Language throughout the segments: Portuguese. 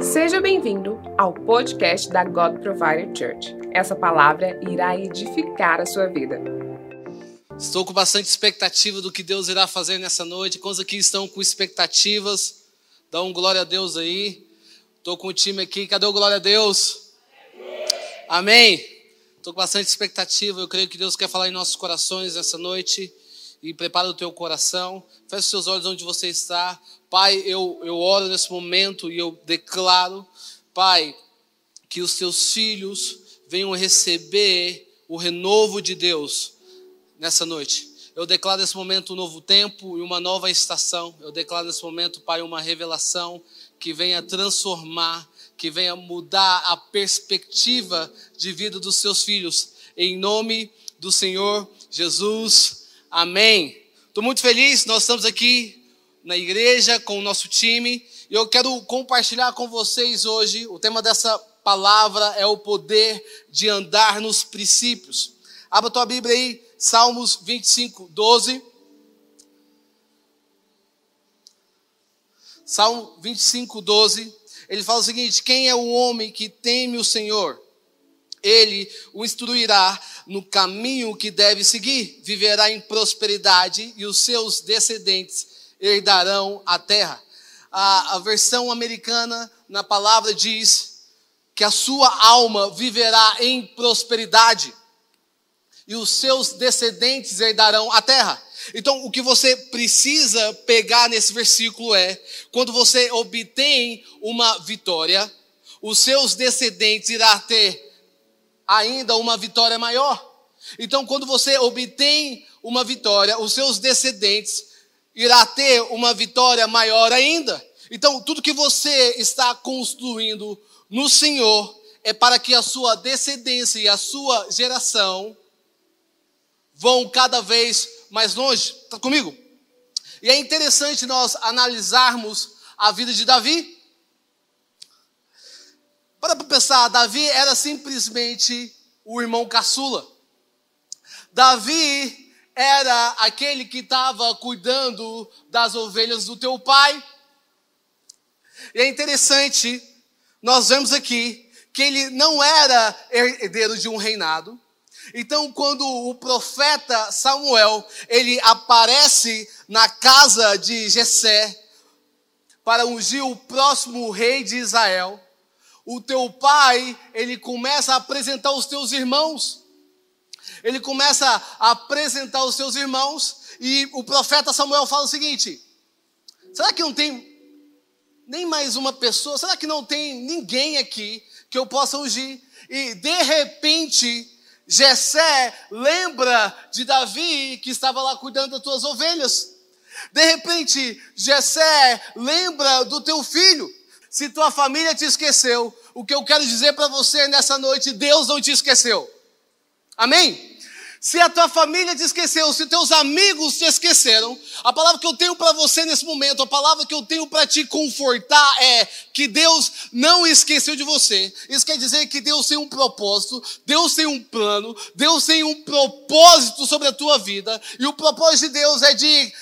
Seja bem-vindo ao podcast da God Provider Church. Essa palavra irá edificar a sua vida. Estou com bastante expectativa do que Deus irá fazer nessa noite. Quantos aqui estão com expectativas? Dá um glória a Deus aí. Estou com o time aqui. Cadê o glória a Deus? Amém. Estou com bastante expectativa. Eu creio que Deus quer falar em nossos corações nessa noite. E prepara o teu coração. Feche seus olhos onde você está. Pai, eu, eu oro nesse momento e eu declaro, Pai, que os teus filhos venham receber o renovo de Deus nessa noite. Eu declaro nesse momento um novo tempo e uma nova estação. Eu declaro nesse momento, Pai, uma revelação que venha transformar, que venha mudar a perspectiva de vida dos seus filhos. Em nome do Senhor Jesus. Amém. Estou muito feliz, nós estamos aqui na igreja com o nosso time e eu quero compartilhar com vocês hoje. O tema dessa palavra é o poder de andar nos princípios. Abra tua Bíblia aí, Salmos 25, 12. Salmo 25, 12. Ele fala o seguinte: Quem é o homem que teme o Senhor? Ele o instruirá no caminho que deve seguir, viverá em prosperidade e os seus descendentes herdarão a terra. A, a versão americana, na palavra, diz que a sua alma viverá em prosperidade e os seus descendentes herdarão a terra. Então, o que você precisa pegar nesse versículo é: quando você obtém uma vitória, os seus descendentes irão ter ainda uma vitória maior. Então, quando você obtém uma vitória, os seus descendentes irá ter uma vitória maior ainda. Então, tudo que você está construindo no Senhor é para que a sua descendência e a sua geração vão cada vez mais longe. Está comigo? E é interessante nós analisarmos a vida de Davi. Para pensar, Davi era simplesmente o irmão caçula. Davi era aquele que estava cuidando das ovelhas do teu pai. E é interessante, nós vemos aqui que ele não era herdeiro de um reinado. Então, quando o profeta Samuel, ele aparece na casa de Jessé para ungir o próximo rei de Israel, o teu pai, ele começa a apresentar os teus irmãos ele começa a apresentar os seus irmãos e o profeta Samuel fala o seguinte: será que não tem nem mais uma pessoa? Será que não tem ninguém aqui que eu possa ungir? E de repente, Jessé lembra de Davi que estava lá cuidando das tuas ovelhas. De repente, Jessé lembra do teu filho. Se tua família te esqueceu, o que eu quero dizer para você nessa noite, Deus não te esqueceu. Amém? Se a tua família te esqueceu, se teus amigos te esqueceram, a palavra que eu tenho para você nesse momento, a palavra que eu tenho para te confortar é que Deus não esqueceu de você. Isso quer dizer que Deus tem um propósito, Deus tem um plano, Deus tem um propósito sobre a tua vida, e o propósito de Deus é de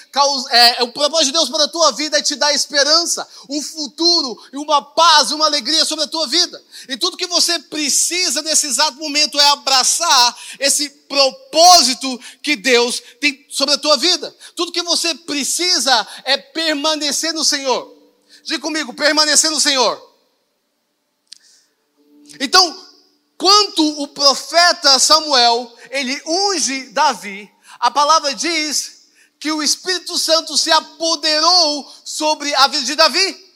é, o propósito de Deus para a tua vida é te dar esperança, um futuro e uma paz, uma alegria sobre a tua vida. E tudo que você precisa nesse exato momento é abraçar esse propósito que Deus tem sobre a tua vida. Tudo que você precisa é permanecer no Senhor. Diga comigo, permanecer no Senhor. Então, quanto o profeta Samuel, ele unge Davi, a palavra diz que o Espírito Santo se apoderou sobre a vida de Davi.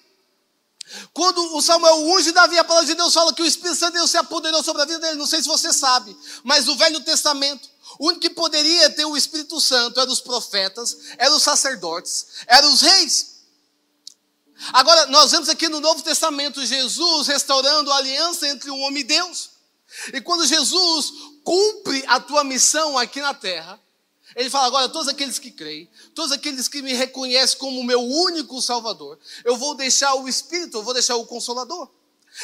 Quando o Samuel unge Davi, a palavra de Deus fala que o Espírito Santo de Deus se apoderou sobre a vida dele. Não sei se você sabe, mas o Velho Testamento, o único que poderia ter o Espírito Santo eram os profetas, eram os sacerdotes, eram os reis. Agora, nós vemos aqui no Novo Testamento Jesus restaurando a aliança entre o homem e Deus. E quando Jesus cumpre a tua missão aqui na terra, ele fala agora, todos aqueles que creem, todos aqueles que me reconhecem como meu único Salvador, eu vou deixar o Espírito, eu vou deixar o Consolador.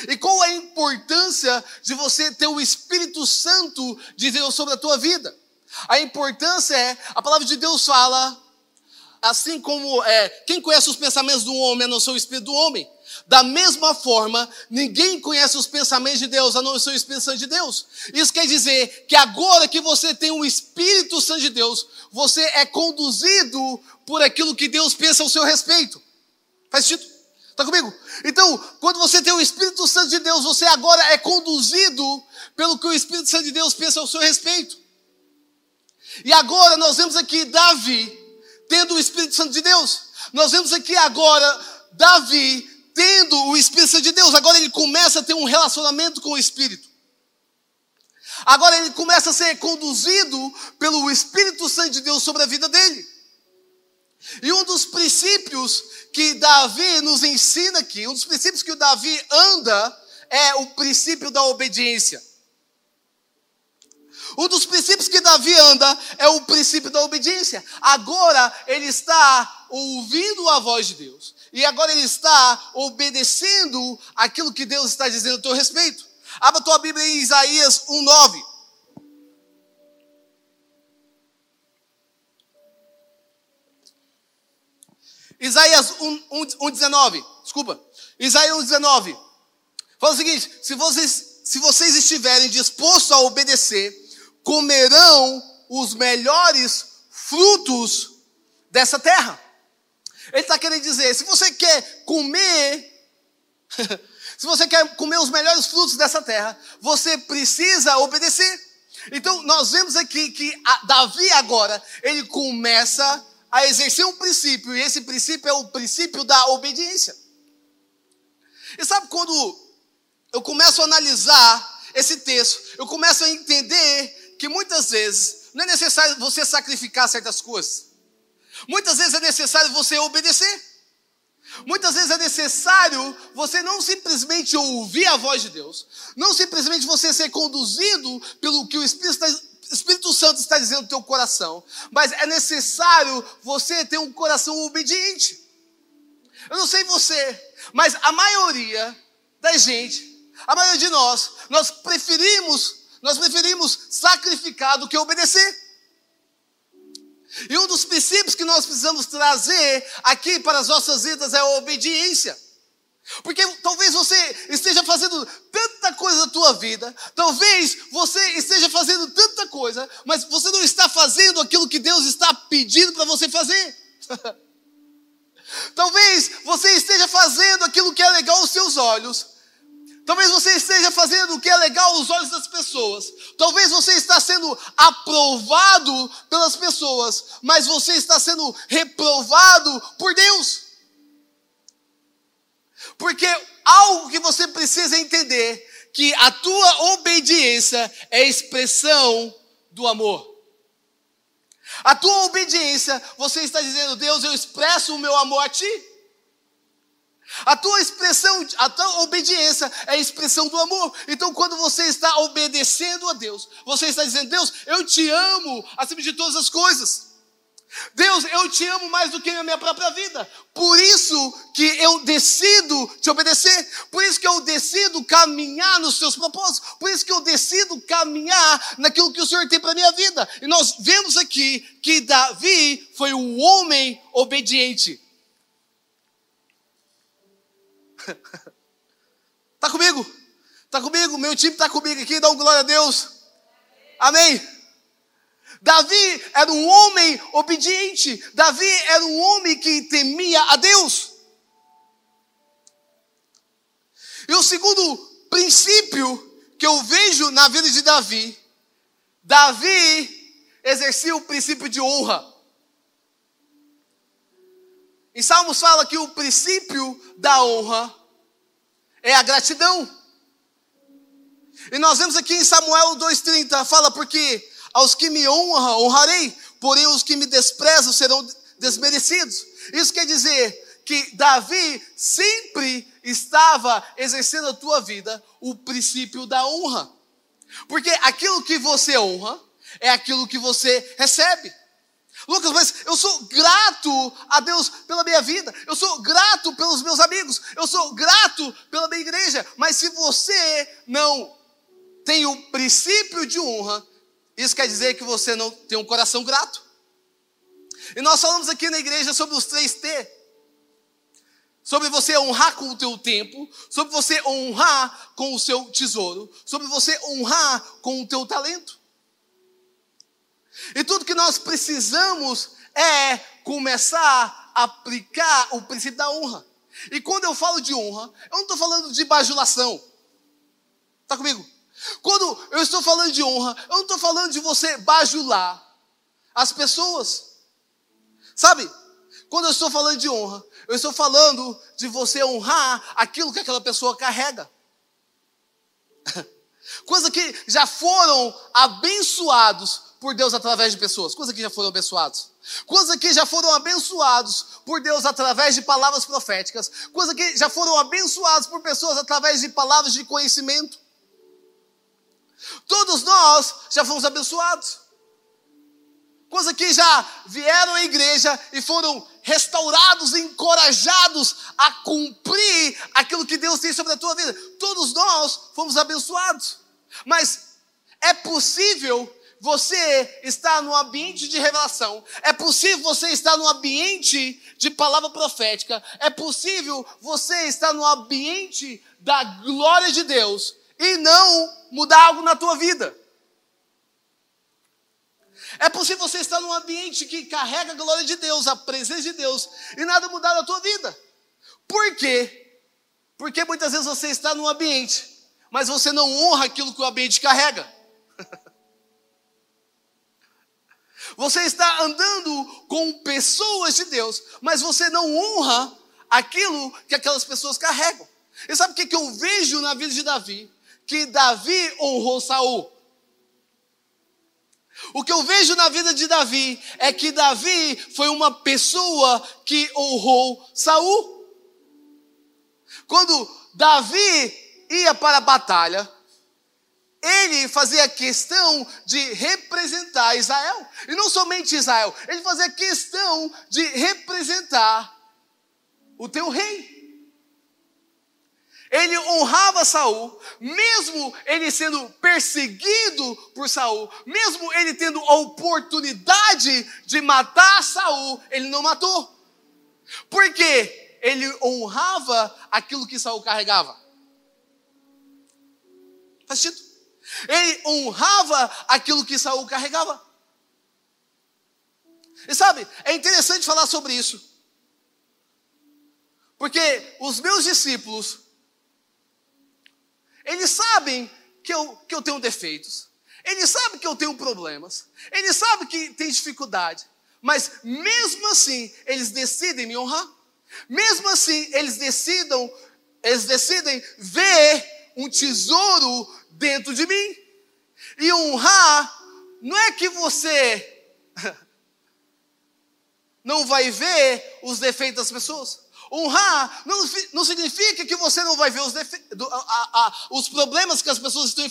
E qual a importância de você ter o Espírito Santo de Deus sobre a tua vida? A importância é, a palavra de Deus fala assim como é, quem conhece os pensamentos do homem a não ser o Espírito do homem. Da mesma forma, ninguém conhece os pensamentos de Deus a não ser o Espírito Santo de Deus. Isso quer dizer que agora que você tem o Espírito Santo de Deus, você é conduzido por aquilo que Deus pensa ao seu respeito. Faz sentido? Está comigo? Então, quando você tem o Espírito Santo de Deus, você agora é conduzido pelo que o Espírito Santo de Deus pensa ao seu respeito. E agora nós vemos aqui Davi tendo o Espírito Santo de Deus. Nós vemos aqui agora Davi tendo o Espírito Santo de Deus. Agora ele começa a ter um relacionamento com o Espírito. Agora ele começa a ser conduzido pelo Espírito Santo de Deus sobre a vida dele. E um dos princípios que Davi nos ensina aqui, um dos princípios que o Davi anda, é o princípio da obediência. Um dos princípios que Davi anda é o princípio da obediência. Agora ele está ouvindo a voz de Deus. E agora ele está obedecendo aquilo que Deus está dizendo a teu respeito. Abra tua Bíblia em Isaías 1:9. Isaías 1:19. Desculpa. Isaías 1:19. Fala o seguinte: se vocês, se vocês estiverem dispostos a obedecer, comerão os melhores frutos dessa terra. Ele está querendo dizer: se você quer comer, se você quer comer os melhores frutos dessa terra, você precisa obedecer. Então, nós vemos aqui que Davi agora, ele começa a exercer um princípio, e esse princípio é o princípio da obediência. E sabe quando eu começo a analisar esse texto, eu começo a entender que muitas vezes não é necessário você sacrificar certas coisas. Muitas vezes é necessário você obedecer. Muitas vezes é necessário você não simplesmente ouvir a voz de Deus, não simplesmente você ser conduzido pelo que o Espírito, Espírito Santo está dizendo no teu coração, mas é necessário você ter um coração obediente. Eu não sei você, mas a maioria da gente, a maioria de nós, nós preferimos nós preferimos sacrificar do que obedecer. E um dos princípios que nós precisamos trazer aqui para as nossas vidas é a obediência. Porque talvez você esteja fazendo tanta coisa na tua vida, talvez você esteja fazendo tanta coisa, mas você não está fazendo aquilo que Deus está pedindo para você fazer. talvez você esteja fazendo aquilo que é legal aos seus olhos, Talvez você esteja fazendo o que é legal aos olhos das pessoas. Talvez você está sendo aprovado pelas pessoas, mas você está sendo reprovado por Deus. Porque algo que você precisa entender que a tua obediência é expressão do amor. A tua obediência, você está dizendo, Deus, eu expresso o meu amor a ti. A tua expressão, a tua obediência é a expressão do amor. Então, quando você está obedecendo a Deus, você está dizendo: Deus, eu te amo acima de todas as coisas. Deus, eu te amo mais do que a minha própria vida. Por isso que eu decido te obedecer. Por isso que eu decido caminhar nos seus propósitos. Por isso que eu decido caminhar naquilo que o Senhor tem para minha vida. E nós vemos aqui que Davi foi um homem obediente. Está comigo? Está comigo? Meu time está comigo aqui, dá um glória a Deus. Amém. Davi era um homem obediente. Davi era um homem que temia a Deus. E o segundo princípio que eu vejo na vida de Davi, Davi exercia o princípio de honra. Em Salmos fala que o princípio da honra é a gratidão. E nós vemos aqui em Samuel 2,30, fala, porque aos que me honram, honrarei, porém os que me desprezam serão desmerecidos. Isso quer dizer que Davi sempre estava exercendo a tua vida o princípio da honra. Porque aquilo que você honra é aquilo que você recebe. Lucas, mas eu sou grato a Deus pela minha vida, eu sou grato pelos meus amigos, eu sou grato pela minha igreja, mas se você não tem o princípio de honra, isso quer dizer que você não tem um coração grato. E nós falamos aqui na igreja sobre os três T. Sobre você honrar com o teu tempo, sobre você honrar com o seu tesouro, sobre você honrar com o teu talento. E tudo que nós precisamos é começar a aplicar o princípio da honra. E quando eu falo de honra, eu não estou falando de bajulação. Está comigo? Quando eu estou falando de honra, eu não estou falando de você bajular as pessoas. Sabe? Quando eu estou falando de honra, eu estou falando de você honrar aquilo que aquela pessoa carrega. Coisa que já foram abençoados por Deus através de pessoas. Coisa que já foram abençoados. Coisa que já foram abençoados por Deus através de palavras proféticas. Coisa que já foram abençoados por pessoas através de palavras de conhecimento. Todos nós já fomos abençoados. Coisa que já vieram à igreja e foram restaurados, encorajados a cumprir aquilo que Deus tem sobre a tua vida. Todos nós fomos abençoados. Mas é possível você estar no ambiente de revelação, é possível você estar no ambiente de palavra profética, é possível você estar no ambiente da glória de Deus e não mudar algo na tua vida. É possível você estar num ambiente que carrega a glória de Deus, a presença de Deus, e nada mudar na tua vida. Por quê? Porque muitas vezes você está num ambiente, mas você não honra aquilo que o ambiente carrega. Você está andando com pessoas de Deus, mas você não honra aquilo que aquelas pessoas carregam. E sabe o que eu vejo na vida de Davi? Que Davi honrou Saul. O que eu vejo na vida de Davi é que Davi foi uma pessoa que honrou Saul. Quando Davi ia para a batalha, ele fazia questão de representar Israel. E não somente Israel, ele fazia questão de representar o teu rei. Ele honrava Saul, mesmo ele sendo perseguido por Saul, mesmo ele tendo a oportunidade de matar Saul, ele não matou. Porque ele honrava aquilo que Saul carregava. Faz sentido? Ele honrava aquilo que Saul carregava. E sabe, é interessante falar sobre isso. Porque os meus discípulos eles sabem que eu, que eu tenho defeitos. Eles sabem que eu tenho problemas. Eles sabem que tem dificuldade. Mas mesmo assim, eles decidem me honrar. Mesmo assim, eles decidam, eles decidem ver um tesouro dentro de mim. E honrar não é que você não vai ver os defeitos das pessoas. Honrar não, não significa que você não vai ver os, do, a, a, os problemas que as pessoas estão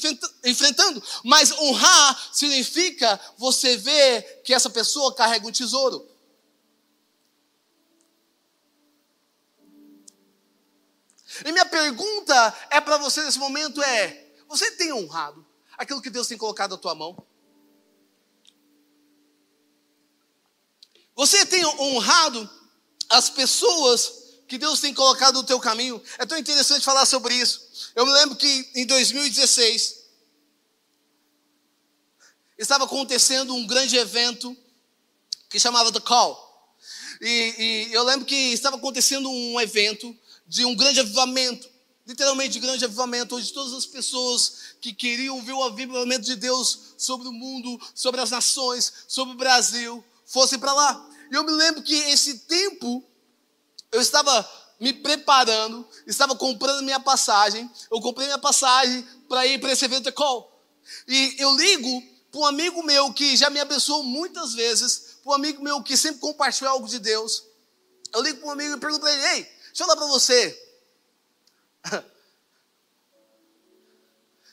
enfrentando, mas honrar significa você ver que essa pessoa carrega um tesouro. E minha pergunta é para você nesse momento é: você tem honrado aquilo que Deus tem colocado na tua mão? Você tem honrado as pessoas que Deus tem colocado no teu caminho. É tão interessante falar sobre isso. Eu me lembro que em 2016 estava acontecendo um grande evento que chamava The Call. E, e eu lembro que estava acontecendo um evento de um grande avivamento, literalmente de grande avivamento, onde todas as pessoas que queriam ver o avivamento de Deus sobre o mundo, sobre as nações, sobre o Brasil, fossem para lá. E eu me lembro que esse tempo eu estava me preparando, estava comprando minha passagem. Eu comprei minha passagem para ir para esse evento call. E eu ligo para um amigo meu que já me abençoou muitas vezes, para um amigo meu que sempre compartilhou algo de Deus. Eu ligo para um amigo e pergunto para ele: Ei, deixa eu falar para você.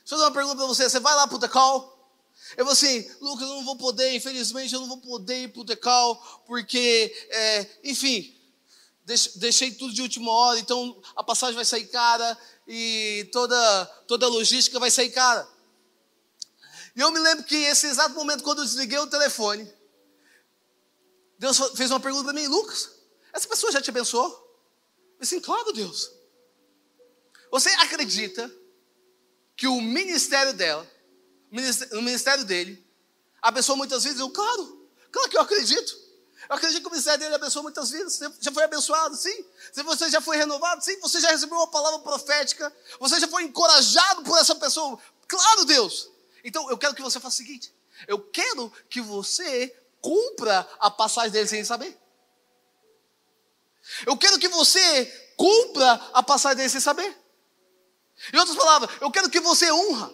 Deixa eu fazer uma pergunta para você. Você vai lá para o The Call? Eu vou assim, Lucas, eu não vou poder, infelizmente eu não vou poder ir para o The Call, porque, é, enfim, deixei tudo de última hora, então a passagem vai sair cara e toda, toda a logística vai sair cara. E eu me lembro que esse exato momento, quando eu desliguei o telefone, Deus fez uma pergunta para mim, Lucas, essa pessoa já te abençoou? Eu disse, claro, Deus. Você acredita que o ministério dela, o ministério dele, abençoou muitas vidas? Eu, claro, claro que eu acredito. Eu acredito que o ministério dele abençoou muitas vidas. Você já foi abençoado, sim. Você já foi renovado, sim. Você já recebeu uma palavra profética. Você já foi encorajado por essa pessoa. Claro, Deus. Então eu quero que você faça o seguinte: eu quero que você cumpra a passagem dele sem saber. Eu quero que você cumpra a passagem dele sem saber. Em outras palavras, eu quero que você honra.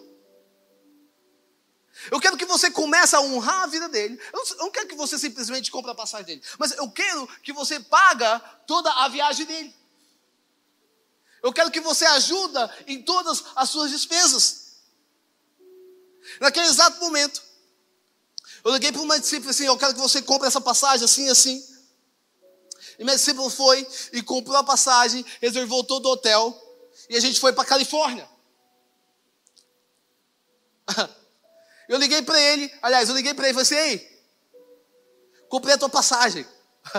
Eu quero que você comece a honrar a vida dele. Eu não, quero que você simplesmente compre a passagem dele. Mas eu quero que você paga toda a viagem dele. Eu quero que você ajuda em todas as suas despesas. Naquele exato momento, eu liguei para uma discípula assim: Eu quero que você compre essa passagem assim, assim. E minha discípula foi e comprou a passagem, reservou todo o hotel. E a gente foi para Califórnia. Eu liguei para ele, aliás, eu liguei para ele e falei assim: Ei, comprei a tua passagem.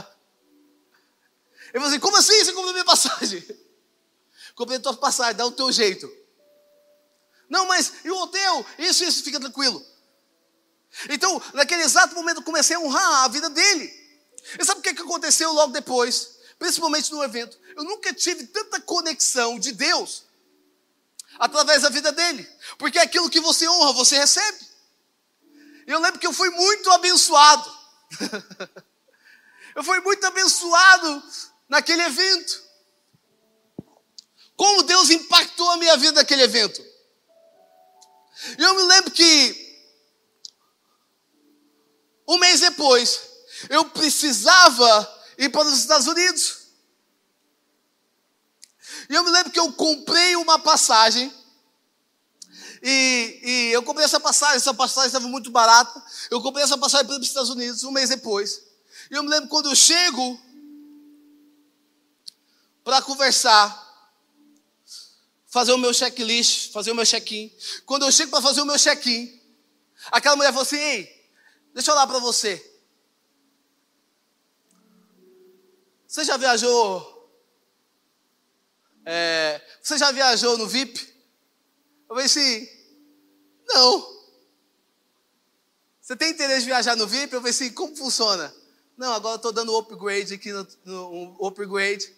Ele falou assim: Como assim você comprou a minha passagem? Comprei a tua passagem, dá o teu jeito. Não, mas e o hotel? Isso, isso, fica tranquilo. Então, naquele exato momento, eu comecei a honrar a vida dele. E sabe o que aconteceu logo depois? Principalmente no evento. Eu nunca tive tanta conexão de Deus através da vida dele. Porque aquilo que você honra, você recebe. Eu lembro que eu fui muito abençoado. eu fui muito abençoado naquele evento. Como Deus impactou a minha vida naquele evento. E eu me lembro que um mês depois, eu precisava ir para os Estados Unidos. E eu me lembro que eu comprei uma passagem e, e, eu comprei essa passagem, essa passagem estava muito barata. Eu comprei essa passagem para os Estados Unidos um mês depois. E eu me lembro quando eu chego para conversar, fazer o meu checklist, fazer o meu check-in. Quando eu chego para fazer o meu check-in, aquela mulher falou assim: Ei, deixa eu olhar para você. Você já viajou? É, você já viajou no VIP? Eu falei assim, não. Você tem interesse em viajar no VIP? Eu falei assim, como funciona? Não, agora eu estou dando upgrade aqui no, no um upgrade.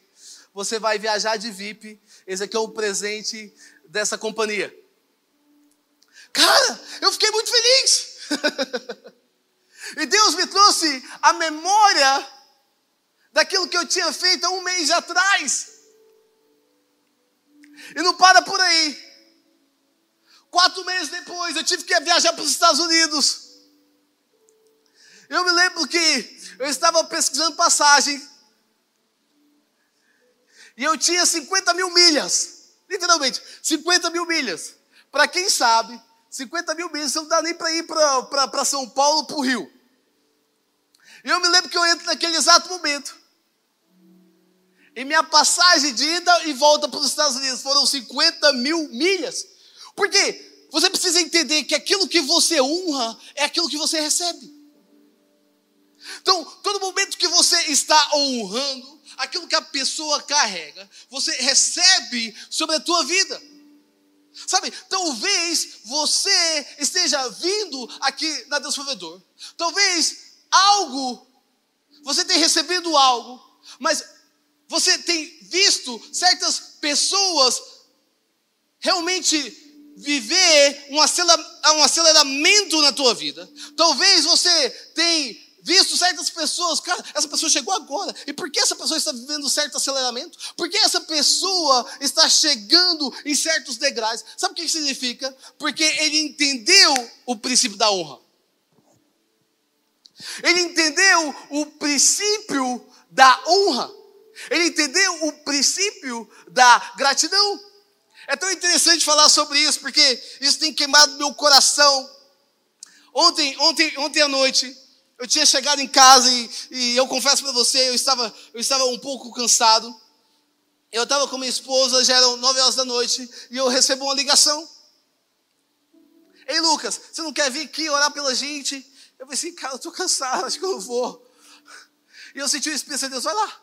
Você vai viajar de VIP. Esse aqui é o presente dessa companhia. Cara, eu fiquei muito feliz. e Deus me trouxe a memória daquilo que eu tinha feito há um mês atrás. E não para por aí. Quatro meses depois, eu tive que viajar para os Estados Unidos. Eu me lembro que eu estava pesquisando passagem. E eu tinha 50 mil milhas. Literalmente, 50 mil milhas. Para quem sabe, 50 mil milhas não dá nem para ir para São Paulo, para o Rio. E eu me lembro que eu entro naquele exato momento. E minha passagem de ida e volta para os Estados Unidos foram 50 mil milhas. Por quê? Você precisa entender que aquilo que você honra é aquilo que você recebe. Então, todo momento que você está honrando aquilo que a pessoa carrega, você recebe sobre a tua vida. Sabe, talvez você esteja vindo aqui na Deus Provedor. Talvez algo, você tenha recebido algo, mas você tem visto certas pessoas realmente viver um aceleramento na tua vida. Talvez você tenha visto certas pessoas, cara, essa pessoa chegou agora. E por que essa pessoa está vivendo certo aceleramento? Por que essa pessoa está chegando em certos degraus? Sabe o que significa? Porque ele entendeu o princípio da honra. Ele entendeu o princípio da honra. Ele entendeu o princípio da gratidão. É tão interessante falar sobre isso, porque isso tem queimado meu coração. Ontem, ontem, ontem à noite, eu tinha chegado em casa e, e eu confesso para você, eu estava, eu estava um pouco cansado. Eu estava com minha esposa, já eram nove horas da noite, e eu recebo uma ligação. Ei, Lucas, você não quer vir aqui orar pela gente? Eu assim, cara, eu estou cansado, acho que eu não vou. E eu senti o Espírito de Deus, vai lá.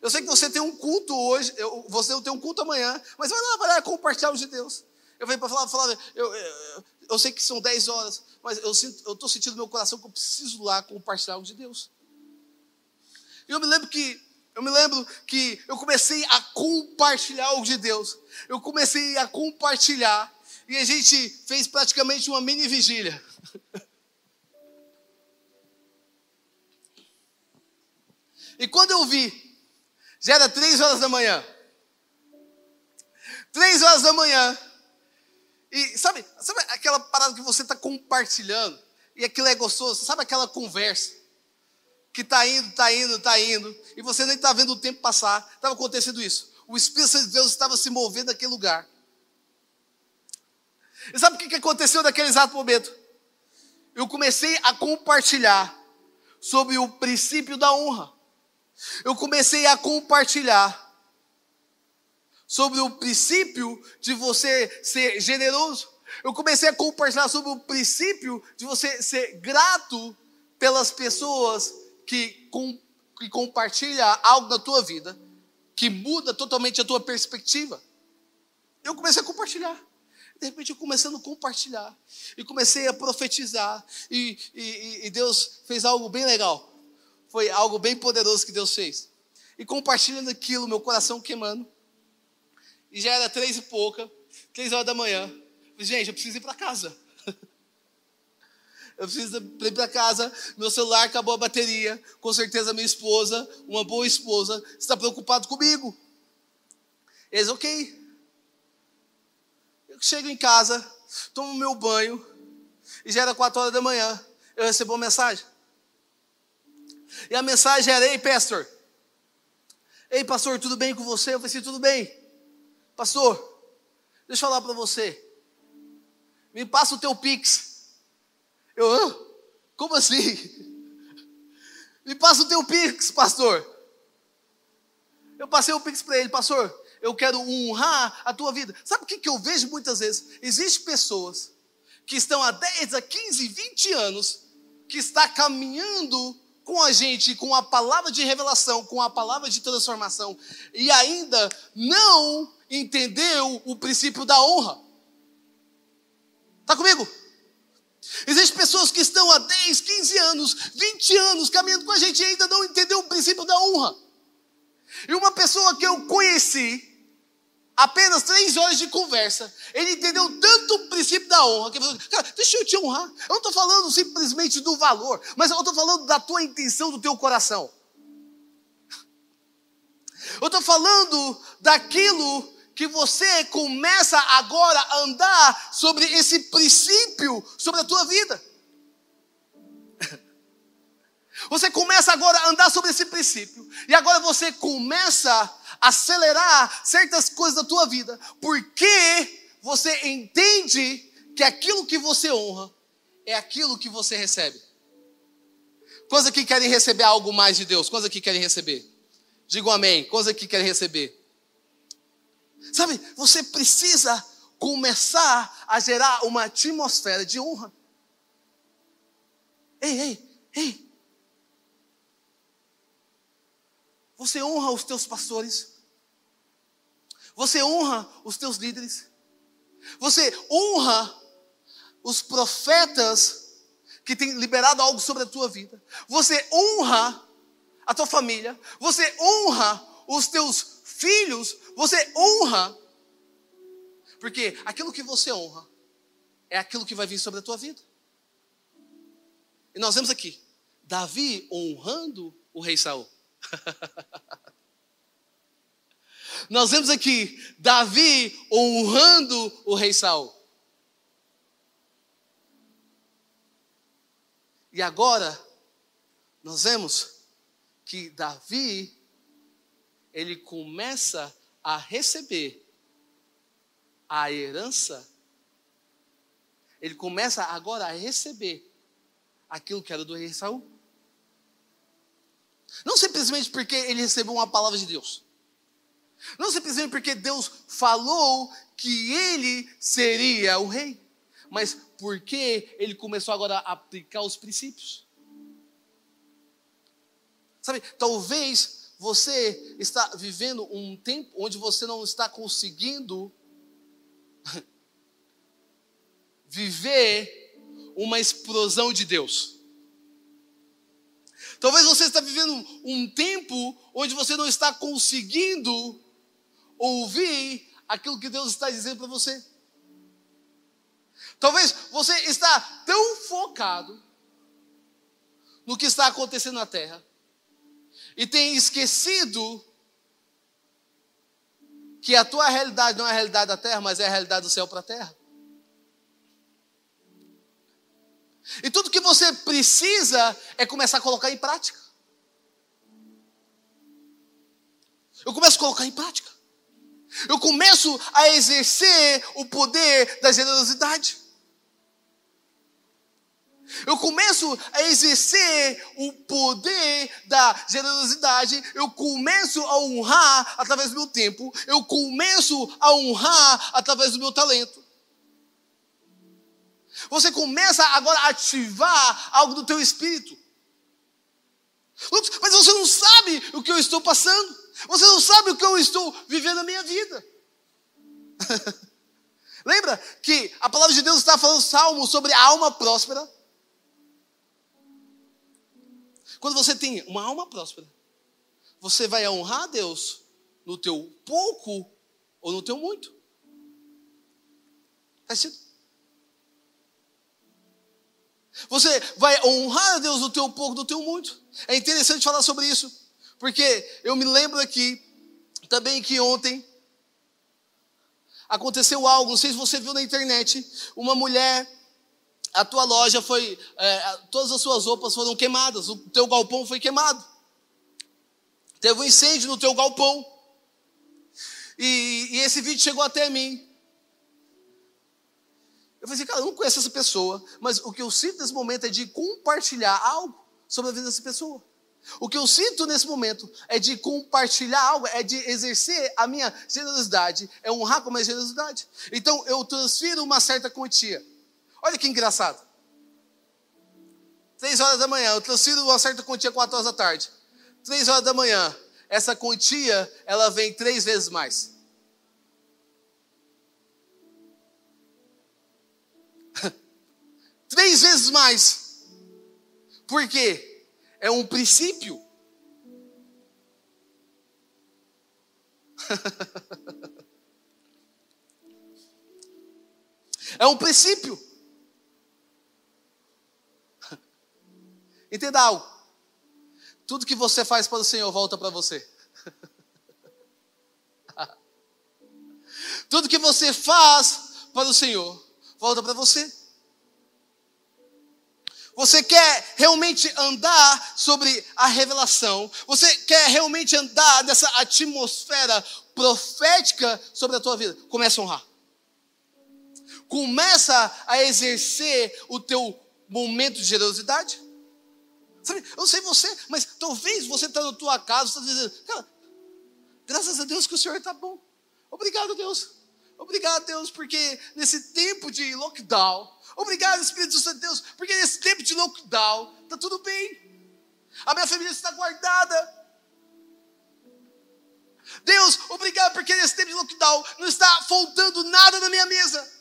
Eu sei que você tem um culto hoje, eu, você tem um culto amanhã, mas vai lá, vai lá compartilhar o de Deus. Eu venho para falar, falar eu, eu, eu, sei que são 10 horas, mas eu estou sentindo no meu coração que eu preciso lá compartilhar algo de Deus. E eu me lembro que eu me lembro que eu comecei a compartilhar algo de Deus. Eu comecei a compartilhar e a gente fez praticamente uma mini vigília. E quando eu vi, já era três horas da manhã. Três horas da manhã. E sabe, sabe aquela parada que você está compartilhando? E aquilo é gostoso? Sabe aquela conversa? Que está indo, está indo, está indo. E você nem está vendo o tempo passar. Estava acontecendo isso. O Espírito Santo de Deus estava se movendo naquele lugar. E sabe o que aconteceu naquele exato momento? Eu comecei a compartilhar sobre o princípio da honra eu comecei a compartilhar sobre o princípio de você ser generoso. Eu comecei a compartilhar sobre o princípio de você ser grato pelas pessoas que, com, que compartilham algo da tua vida, que muda totalmente a tua perspectiva. Eu comecei a compartilhar. De repente eu começando a compartilhar. E comecei a profetizar. E, e, e Deus fez algo bem legal foi algo bem poderoso que Deus fez. E compartilhando aquilo, meu coração queimando. E já era três e pouca, três horas da manhã. Gente, eu preciso ir para casa. Eu preciso ir para casa. Meu celular acabou a bateria. Com certeza, minha esposa, uma boa esposa, está preocupado comigo. Eles, ok. Eu chego em casa, tomo meu banho. E já era quatro horas da manhã. Eu recebo uma mensagem. E a mensagem era: Ei, pastor. Ei, pastor, tudo bem com você? Eu falei assim: Tudo bem. Pastor, deixa eu falar para você. Me passa o teu Pix. Eu, Hã? como assim? Me passa o teu Pix, pastor. Eu passei o Pix para ele, pastor. Eu quero honrar a tua vida. Sabe o que, que eu vejo muitas vezes? Existem pessoas que estão há 10, a 15, 20 anos, que está caminhando com a gente, com a palavra de revelação, com a palavra de transformação, e ainda não entendeu o princípio da honra. Está comigo? Existem pessoas que estão há 10, 15 anos, 20 anos caminhando com a gente e ainda não entendeu o princípio da honra. E uma pessoa que eu conheci, apenas três horas de conversa, ele entendeu tanto o princípio da honra, que ele falou, cara, deixa eu te honrar. Eu não estou falando simplesmente do valor, mas eu estou falando da tua intenção, do teu coração. Eu estou falando daquilo que você começa agora a andar sobre esse princípio sobre a tua vida. Você começa agora a andar sobre esse princípio, e agora você começa acelerar certas coisas da tua vida, porque você entende que aquilo que você honra é aquilo que você recebe. Quantos aqui querem receber algo mais de Deus? Quantos aqui querem receber? Digam amém. Quantos aqui querem receber? Sabe, você precisa começar a gerar uma atmosfera de honra. Ei, ei, ei. Você honra os teus pastores. Você honra os teus líderes. Você honra os profetas que têm liberado algo sobre a tua vida. Você honra a tua família. Você honra os teus filhos. Você honra. Porque aquilo que você honra é aquilo que vai vir sobre a tua vida. E nós vemos aqui Davi honrando o rei Saul. Nós vemos aqui Davi honrando o rei Saul. E agora nós vemos que Davi ele começa a receber a herança. Ele começa agora a receber aquilo que era do rei Saul. Não simplesmente porque ele recebeu uma palavra de Deus. Não simplesmente porque Deus falou que ele seria o rei. Mas porque ele começou agora a aplicar os princípios. Sabe, talvez você está vivendo um tempo onde você não está conseguindo viver uma explosão de Deus. Talvez você está vivendo um tempo onde você não está conseguindo ouvir aquilo que Deus está dizendo para você. Talvez você está tão focado no que está acontecendo na terra e tenha esquecido que a tua realidade não é a realidade da terra, mas é a realidade do céu para a terra. E tudo que você precisa é começar a colocar em prática. Eu começo a colocar em prática. Eu começo a exercer o poder da generosidade. Eu começo a exercer o poder da generosidade, eu começo a honrar através do meu tempo, eu começo a honrar através do meu talento. Você começa agora a ativar algo do teu espírito. Mas você não sabe o que eu estou passando. Você não sabe o que eu estou vivendo na minha vida. Lembra que a palavra de Deus está falando salmo sobre a alma próspera? Quando você tem uma alma próspera, você vai honrar a Deus no teu pouco ou no teu muito. Faz sentido? Você vai honrar a Deus no teu pouco, no teu muito. É interessante falar sobre isso, porque eu me lembro aqui também que ontem aconteceu algo, não sei se você viu na internet, uma mulher, a tua loja foi, é, todas as suas roupas foram queimadas, o teu galpão foi queimado. Teve um incêndio no teu galpão. E, e esse vídeo chegou até mim. Eu falei assim, cara, eu não conheço essa pessoa, mas o que eu sinto nesse momento é de compartilhar algo sobre a vida dessa pessoa. O que eu sinto nesse momento é de compartilhar algo, é de exercer a minha generosidade, é honrar com a minha generosidade. Então eu transfiro uma certa quantia. Olha que engraçado. Três horas da manhã, eu transfiro uma certa quantia quatro horas da tarde. Três horas da manhã, essa quantia, ela vem três vezes mais. Três vezes mais. Por quê? É um princípio. é um princípio. Entenda algo. Tudo que você faz para o Senhor volta para você. Tudo que você faz para o Senhor volta para você. Você quer realmente andar sobre a revelação? Você quer realmente andar nessa atmosfera profética sobre a tua vida? Começa a honrar. Começa a exercer o teu momento de generosidade. Sabe, eu não sei você, mas talvez você está na tua casa, está dizendo, cara, graças a Deus que o Senhor está bom. Obrigado, Deus. Obrigado, Deus, porque nesse tempo de lockdown, Obrigado, Espírito Santo de Deus, porque nesse tempo de lockdown está tudo bem. A minha família está guardada. Deus, obrigado, porque nesse tempo de lockdown não está faltando nada na minha mesa.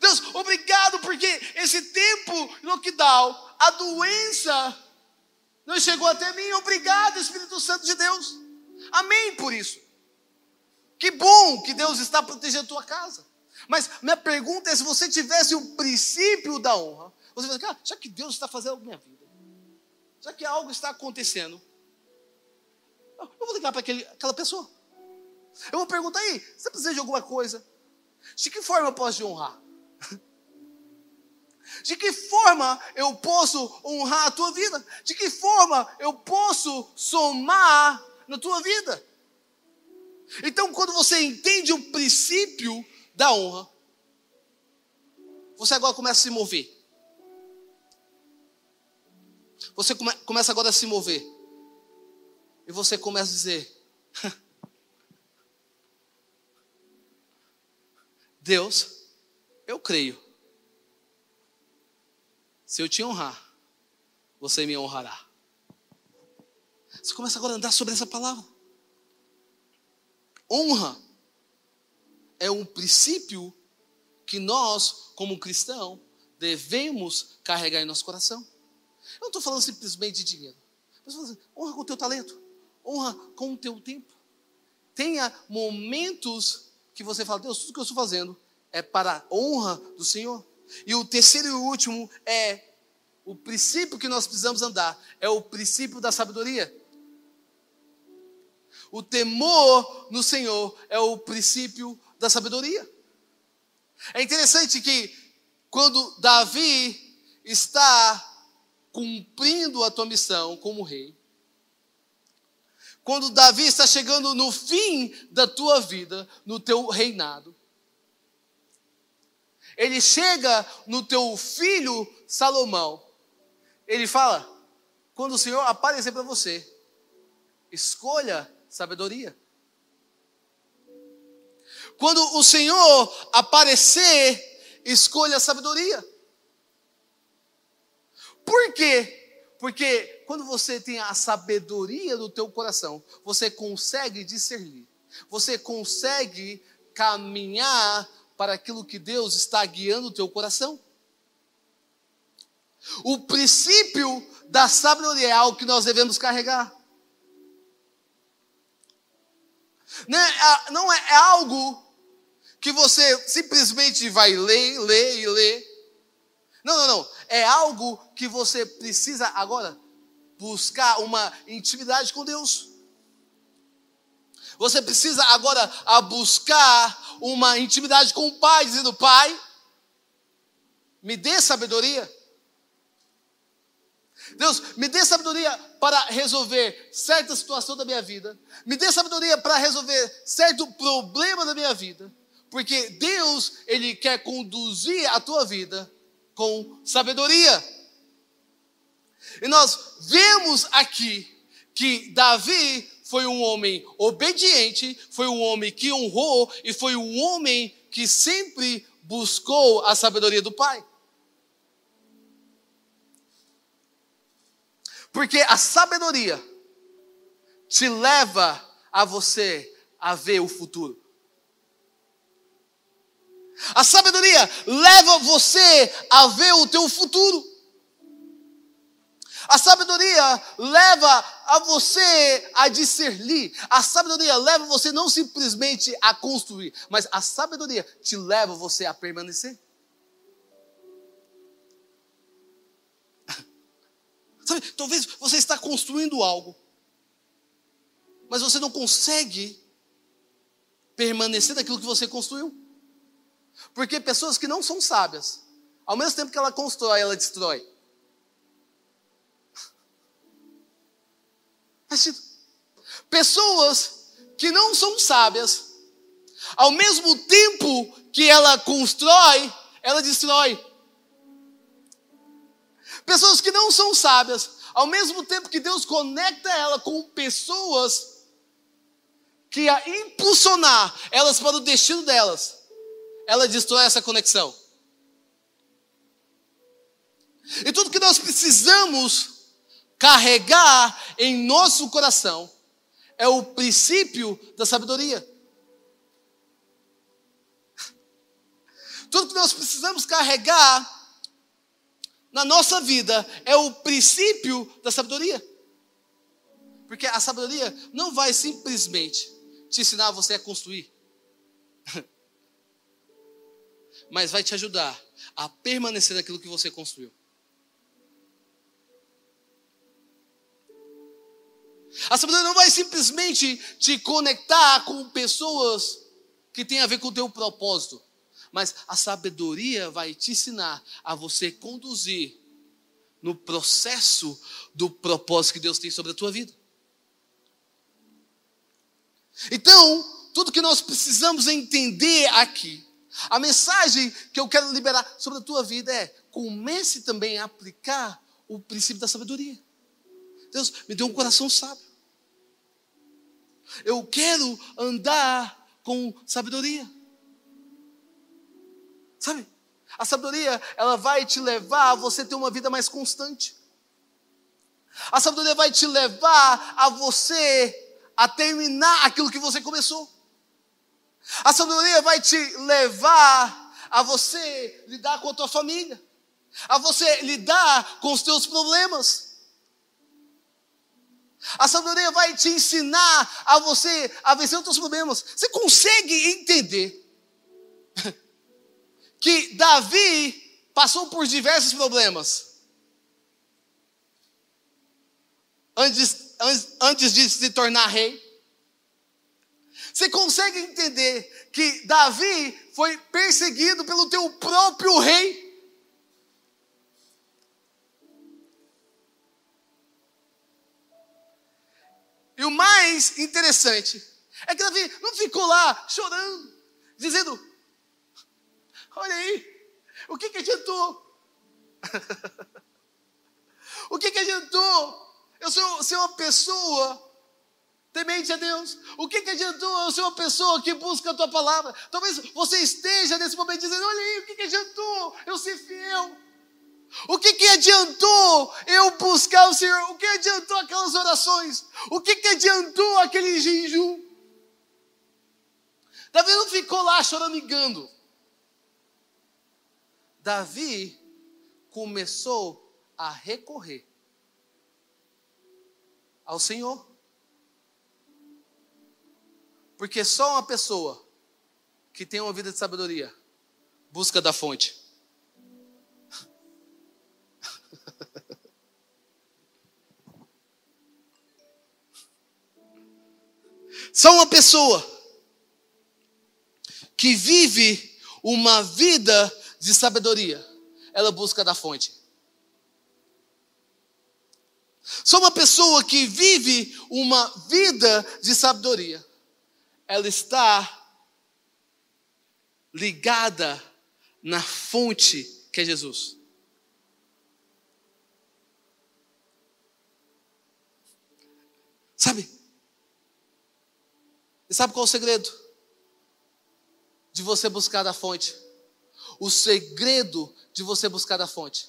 Deus, obrigado, porque esse tempo de lockdown, a doença não chegou até mim. Obrigado, Espírito Santo de Deus. Amém por isso. Que bom que Deus está protegendo a tua casa. Mas minha pergunta é: se você tivesse o princípio da honra, você vai dizer, já que Deus está fazendo na minha vida, já que algo está acontecendo, eu vou ligar para aquela pessoa. Eu vou perguntar aí, você precisa de alguma coisa? De que forma eu posso te honrar? De que forma eu posso honrar a tua vida? De que forma eu posso somar na tua vida? Então, quando você entende o princípio da honra, você agora começa a se mover. Você come, começa agora a se mover. E você começa a dizer: Deus, eu creio. Se eu te honrar, você me honrará. Você começa agora a andar sobre essa palavra. Honra é um princípio que nós, como cristão, devemos carregar em nosso coração. Eu não estou falando simplesmente de dinheiro. Mas assim, honra com o teu talento. Honra com o teu tempo. Tenha momentos que você fala, Deus, tudo que eu estou fazendo é para a honra do Senhor. E o terceiro e último é o princípio que nós precisamos andar, é o princípio da sabedoria. O temor no Senhor é o princípio da sabedoria. É interessante que quando Davi está cumprindo a tua missão como rei, quando Davi está chegando no fim da tua vida, no teu reinado, ele chega no teu filho Salomão, ele fala: quando o Senhor aparecer para você, escolha sabedoria. Quando o Senhor aparecer, escolha sabedoria. Por quê? Porque quando você tem a sabedoria no teu coração, você consegue discernir. Você consegue caminhar para aquilo que Deus está guiando o teu coração. O princípio da sabedoria é algo que nós devemos carregar. Não é, não é, é algo que você simplesmente vai ler, ler e ler. Não, não, não. É algo que você precisa agora buscar uma intimidade com Deus. Você precisa agora a buscar uma intimidade com o Pai, dizendo: Pai, me dê sabedoria. Deus, me dê sabedoria para resolver certa situação da minha vida. Me dê sabedoria para resolver certo problema da minha vida. Porque Deus, Ele quer conduzir a tua vida com sabedoria. E nós vemos aqui que Davi foi um homem obediente, foi um homem que honrou e foi um homem que sempre buscou a sabedoria do Pai. Porque a sabedoria te leva a você a ver o futuro. A sabedoria leva você a ver o teu futuro. A sabedoria leva a você a discernir. A sabedoria leva você não simplesmente a construir, mas a sabedoria te leva você a permanecer. Sabe, talvez você está construindo algo, mas você não consegue permanecer daquilo que você construiu. Porque pessoas que não são sábias, ao mesmo tempo que ela constrói, ela destrói. Pessoas que não são sábias, ao mesmo tempo que ela constrói, ela destrói. Pessoas que não são sábias, ao mesmo tempo que Deus conecta ela com pessoas que a impulsionar elas para o destino delas, ela destrói essa conexão. E tudo que nós precisamos carregar em nosso coração é o princípio da sabedoria. Tudo que nós precisamos carregar na nossa vida é o princípio da sabedoria. Porque a sabedoria não vai simplesmente te ensinar você a construir, mas vai te ajudar a permanecer naquilo que você construiu. A sabedoria não vai simplesmente te conectar com pessoas que têm a ver com o teu propósito mas a sabedoria vai te ensinar a você conduzir no processo do propósito que Deus tem sobre a tua vida. Então, tudo que nós precisamos entender aqui, a mensagem que eu quero liberar sobre a tua vida é: comece também a aplicar o princípio da sabedoria. Deus me deu um coração sábio. Eu quero andar com sabedoria. Sabe? A sabedoria, ela vai te levar a você ter uma vida mais constante. A sabedoria vai te levar a você a terminar aquilo que você começou. A sabedoria vai te levar a você lidar com a tua família, a você lidar com os teus problemas. A sabedoria vai te ensinar a você a vencer os teus problemas. Você consegue entender que Davi passou por diversos problemas antes, antes de se tornar rei? Você consegue entender que Davi foi perseguido pelo teu próprio rei? E o mais interessante é que Davi não ficou lá chorando, dizendo: Olha aí, o que, que adiantou? o que, que adiantou? Eu sou uma pessoa temente a Deus. O que, que adiantou eu ser uma pessoa que busca a tua palavra? Talvez você esteja nesse momento dizendo: Olha aí, o que, que adiantou eu ser fiel? O que, que adiantou eu buscar o Senhor? O que adiantou aquelas orações? O que, que adiantou aquele jejum? Davi não ficou lá choramingando. Davi começou a recorrer ao Senhor. Porque só uma pessoa que tem uma vida de sabedoria busca da fonte. Só uma pessoa que vive uma vida de sabedoria, ela busca da fonte. Só uma pessoa que vive uma vida de sabedoria, ela está ligada na fonte que é Jesus. Sabe? E sabe qual é o segredo? De você buscar da fonte. O segredo de você buscar da fonte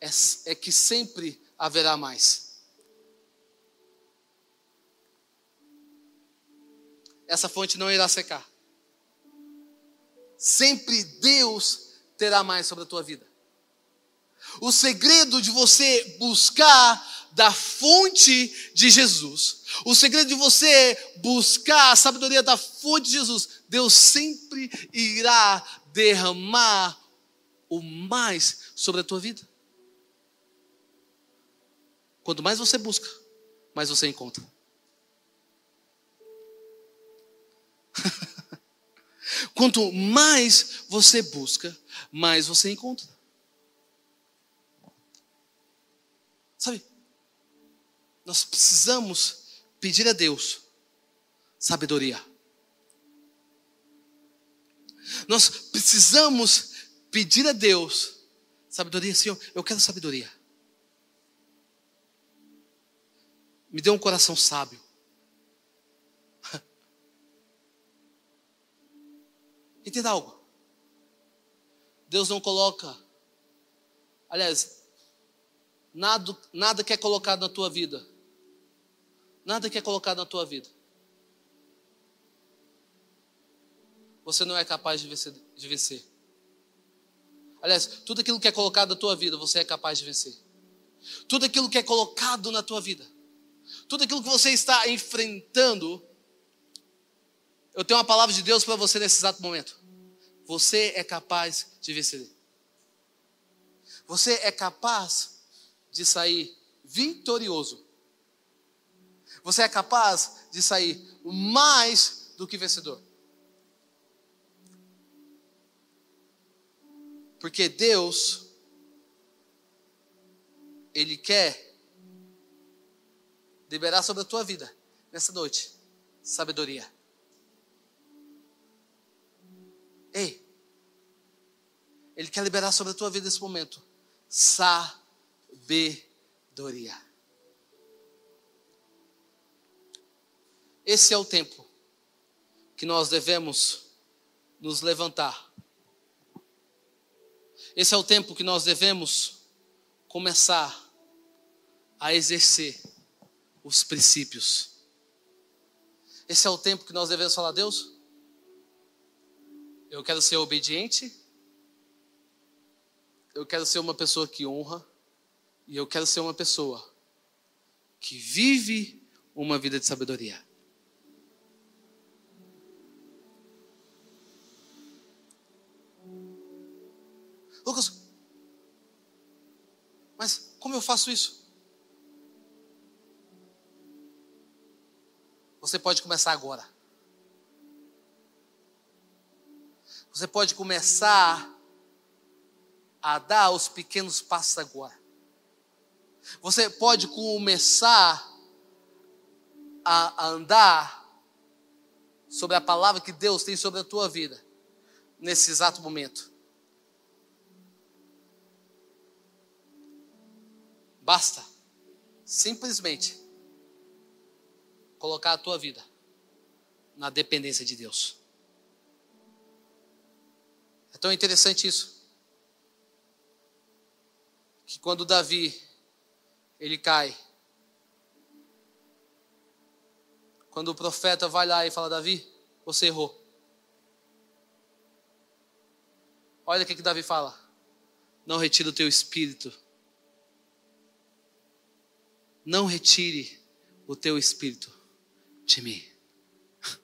é, é que sempre haverá mais. Essa fonte não irá secar. Sempre Deus terá mais sobre a tua vida. O segredo de você buscar da fonte de Jesus, o segredo de você buscar a sabedoria da fonte de Jesus, Deus sempre irá derramar o mais sobre a tua vida. Quanto mais você busca, mais você encontra. Quanto mais você busca, mais você encontra. Sabe? Nós precisamos pedir a Deus sabedoria. Nós precisamos pedir a Deus sabedoria, Senhor. Eu quero sabedoria. Me dê um coração sábio. Entenda algo. Deus não coloca. Aliás, nada, nada que é colocado na tua vida. Nada que é colocado na tua vida. Você não é capaz de vencer, de vencer. Aliás, tudo aquilo que é colocado na tua vida, você é capaz de vencer. Tudo aquilo que é colocado na tua vida, tudo aquilo que você está enfrentando, eu tenho uma palavra de Deus para você nesse exato momento. Você é capaz de vencer. Você é capaz de sair vitorioso. Você é capaz de sair mais do que vencedor. Porque Deus, Ele quer liberar sobre a tua vida nessa noite sabedoria. Ei, Ele quer liberar sobre a tua vida nesse momento sabedoria. Esse é o tempo que nós devemos nos levantar. Esse é o tempo que nós devemos começar a exercer os princípios. Esse é o tempo que nós devemos falar, Deus. Eu quero ser obediente. Eu quero ser uma pessoa que honra. E eu quero ser uma pessoa que vive uma vida de sabedoria. Lucas, mas como eu faço isso? Você pode começar agora. Você pode começar a dar os pequenos passos agora. Você pode começar a andar sobre a palavra que Deus tem sobre a tua vida nesse exato momento. Basta simplesmente colocar a tua vida na dependência de Deus. É tão interessante isso. Que quando Davi ele cai, quando o profeta vai lá e fala: Davi, você errou. Olha o que, que Davi fala: Não retira o teu espírito não retire o teu espírito de mim.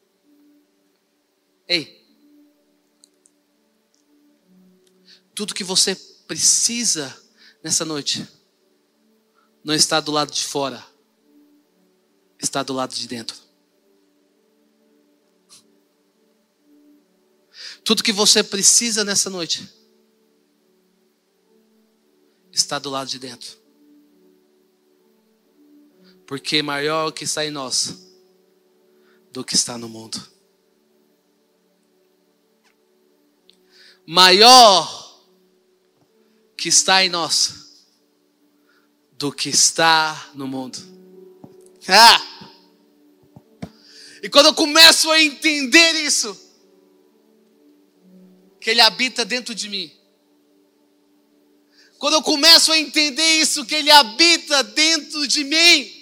Ei, tudo que você precisa nessa noite não está do lado de fora, está do lado de dentro. Tudo que você precisa nessa noite está do lado de dentro. Porque maior o que está em nós do que está no mundo. Maior que está em nós do que está no mundo. Ah! E quando eu começo a entender isso, que Ele habita dentro de mim, quando eu começo a entender isso, que Ele habita dentro de mim,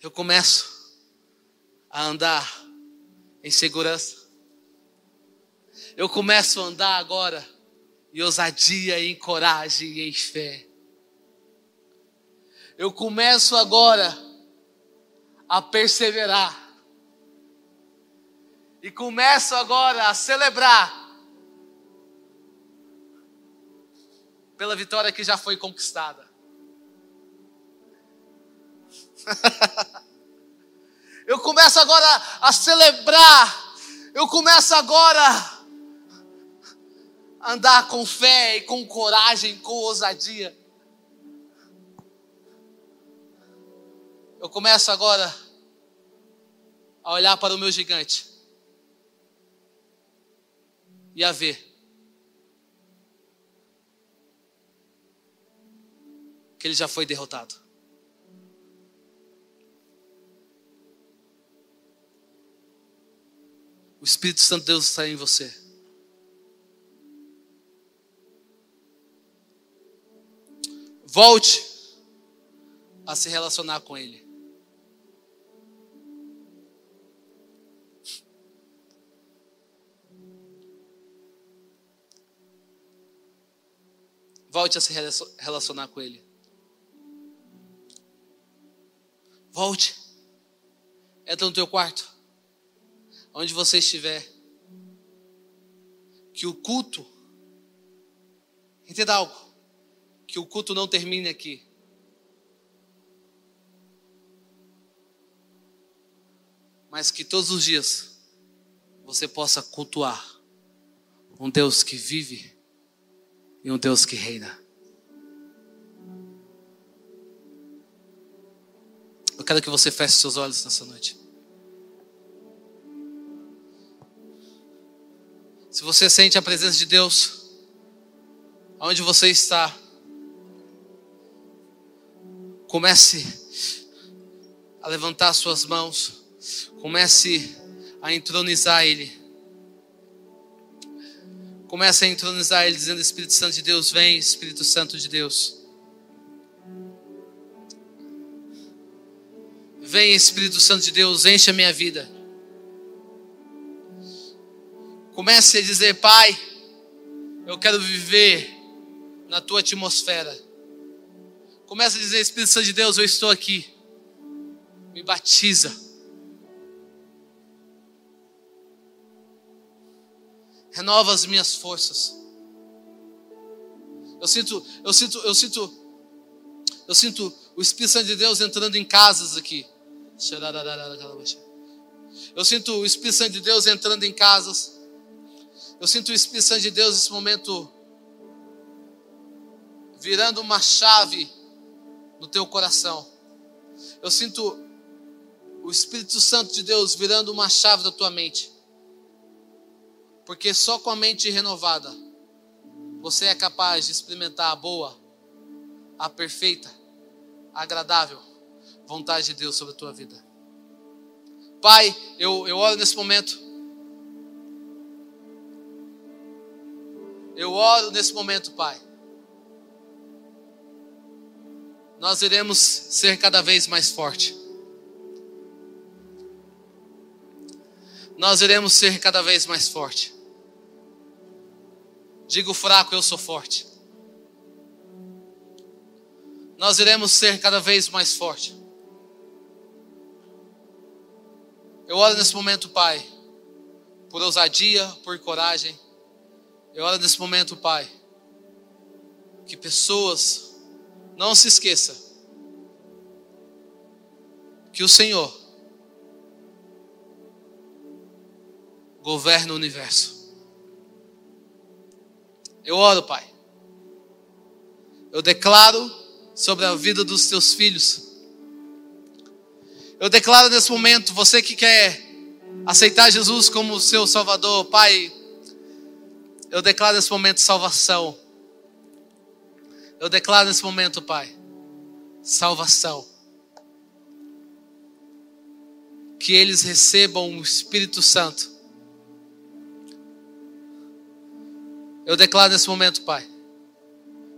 eu começo a andar em segurança. Eu começo a andar agora em ousadia, em coragem e em fé. Eu começo agora a perseverar. E começo agora a celebrar pela vitória que já foi conquistada. Eu começo agora a celebrar. Eu começo agora a andar com fé e com coragem, com ousadia. Eu começo agora a olhar para o meu gigante e a ver que ele já foi derrotado. O Espírito Santo de Deus está em você. Volte a se relacionar com Ele. Volte a se relacionar com Ele. Volte. Entra no teu quarto onde você estiver, que o culto, entenda algo, que o culto não termine aqui. Mas que todos os dias você possa cultuar um Deus que vive e um Deus que reina. Eu quero que você feche seus olhos nessa noite. Se você sente a presença de Deus, onde você está, comece a levantar suas mãos, comece a entronizar Ele. Começa a entronizar ele, dizendo: Espírito Santo de Deus, vem, Espírito Santo de Deus. Vem, Espírito Santo de Deus, enche a minha vida. Comece a dizer: Pai, eu quero viver na tua atmosfera. Comece a dizer: Espírito Santo de Deus, eu estou aqui. Me batiza. Renova as minhas forças. Eu sinto, eu sinto, eu sinto, eu sinto o Espírito Santo de Deus entrando em casas aqui. Eu sinto o Espírito Santo de Deus entrando em casas. Eu sinto o Espírito Santo de Deus nesse momento virando uma chave no teu coração. Eu sinto o Espírito Santo de Deus virando uma chave da tua mente. Porque só com a mente renovada você é capaz de experimentar a boa, a perfeita, a agradável vontade de Deus sobre a tua vida. Pai, eu, eu oro nesse momento. Eu oro nesse momento, Pai. Nós iremos ser cada vez mais forte. Nós iremos ser cada vez mais forte. Digo fraco, eu sou forte. Nós iremos ser cada vez mais forte. Eu oro nesse momento, Pai, por ousadia, por coragem. Eu oro nesse momento, Pai, que pessoas não se esqueçam que o Senhor governa o universo. Eu oro, Pai. Eu declaro sobre a vida dos teus filhos eu declaro nesse momento, você que quer aceitar Jesus como seu Salvador, Pai, eu declaro nesse momento salvação. Eu declaro nesse momento, Pai, salvação. Que eles recebam o Espírito Santo. Eu declaro nesse momento, Pai,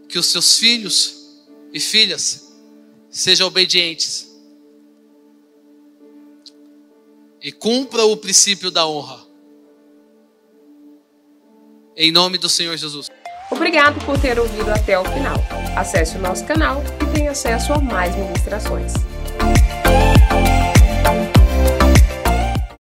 que os seus filhos e filhas sejam obedientes e cumpra o princípio da honra. Em nome do Senhor Jesus. Obrigado por ter ouvido até o final. Acesse o nosso canal e tenha acesso a mais ministrações.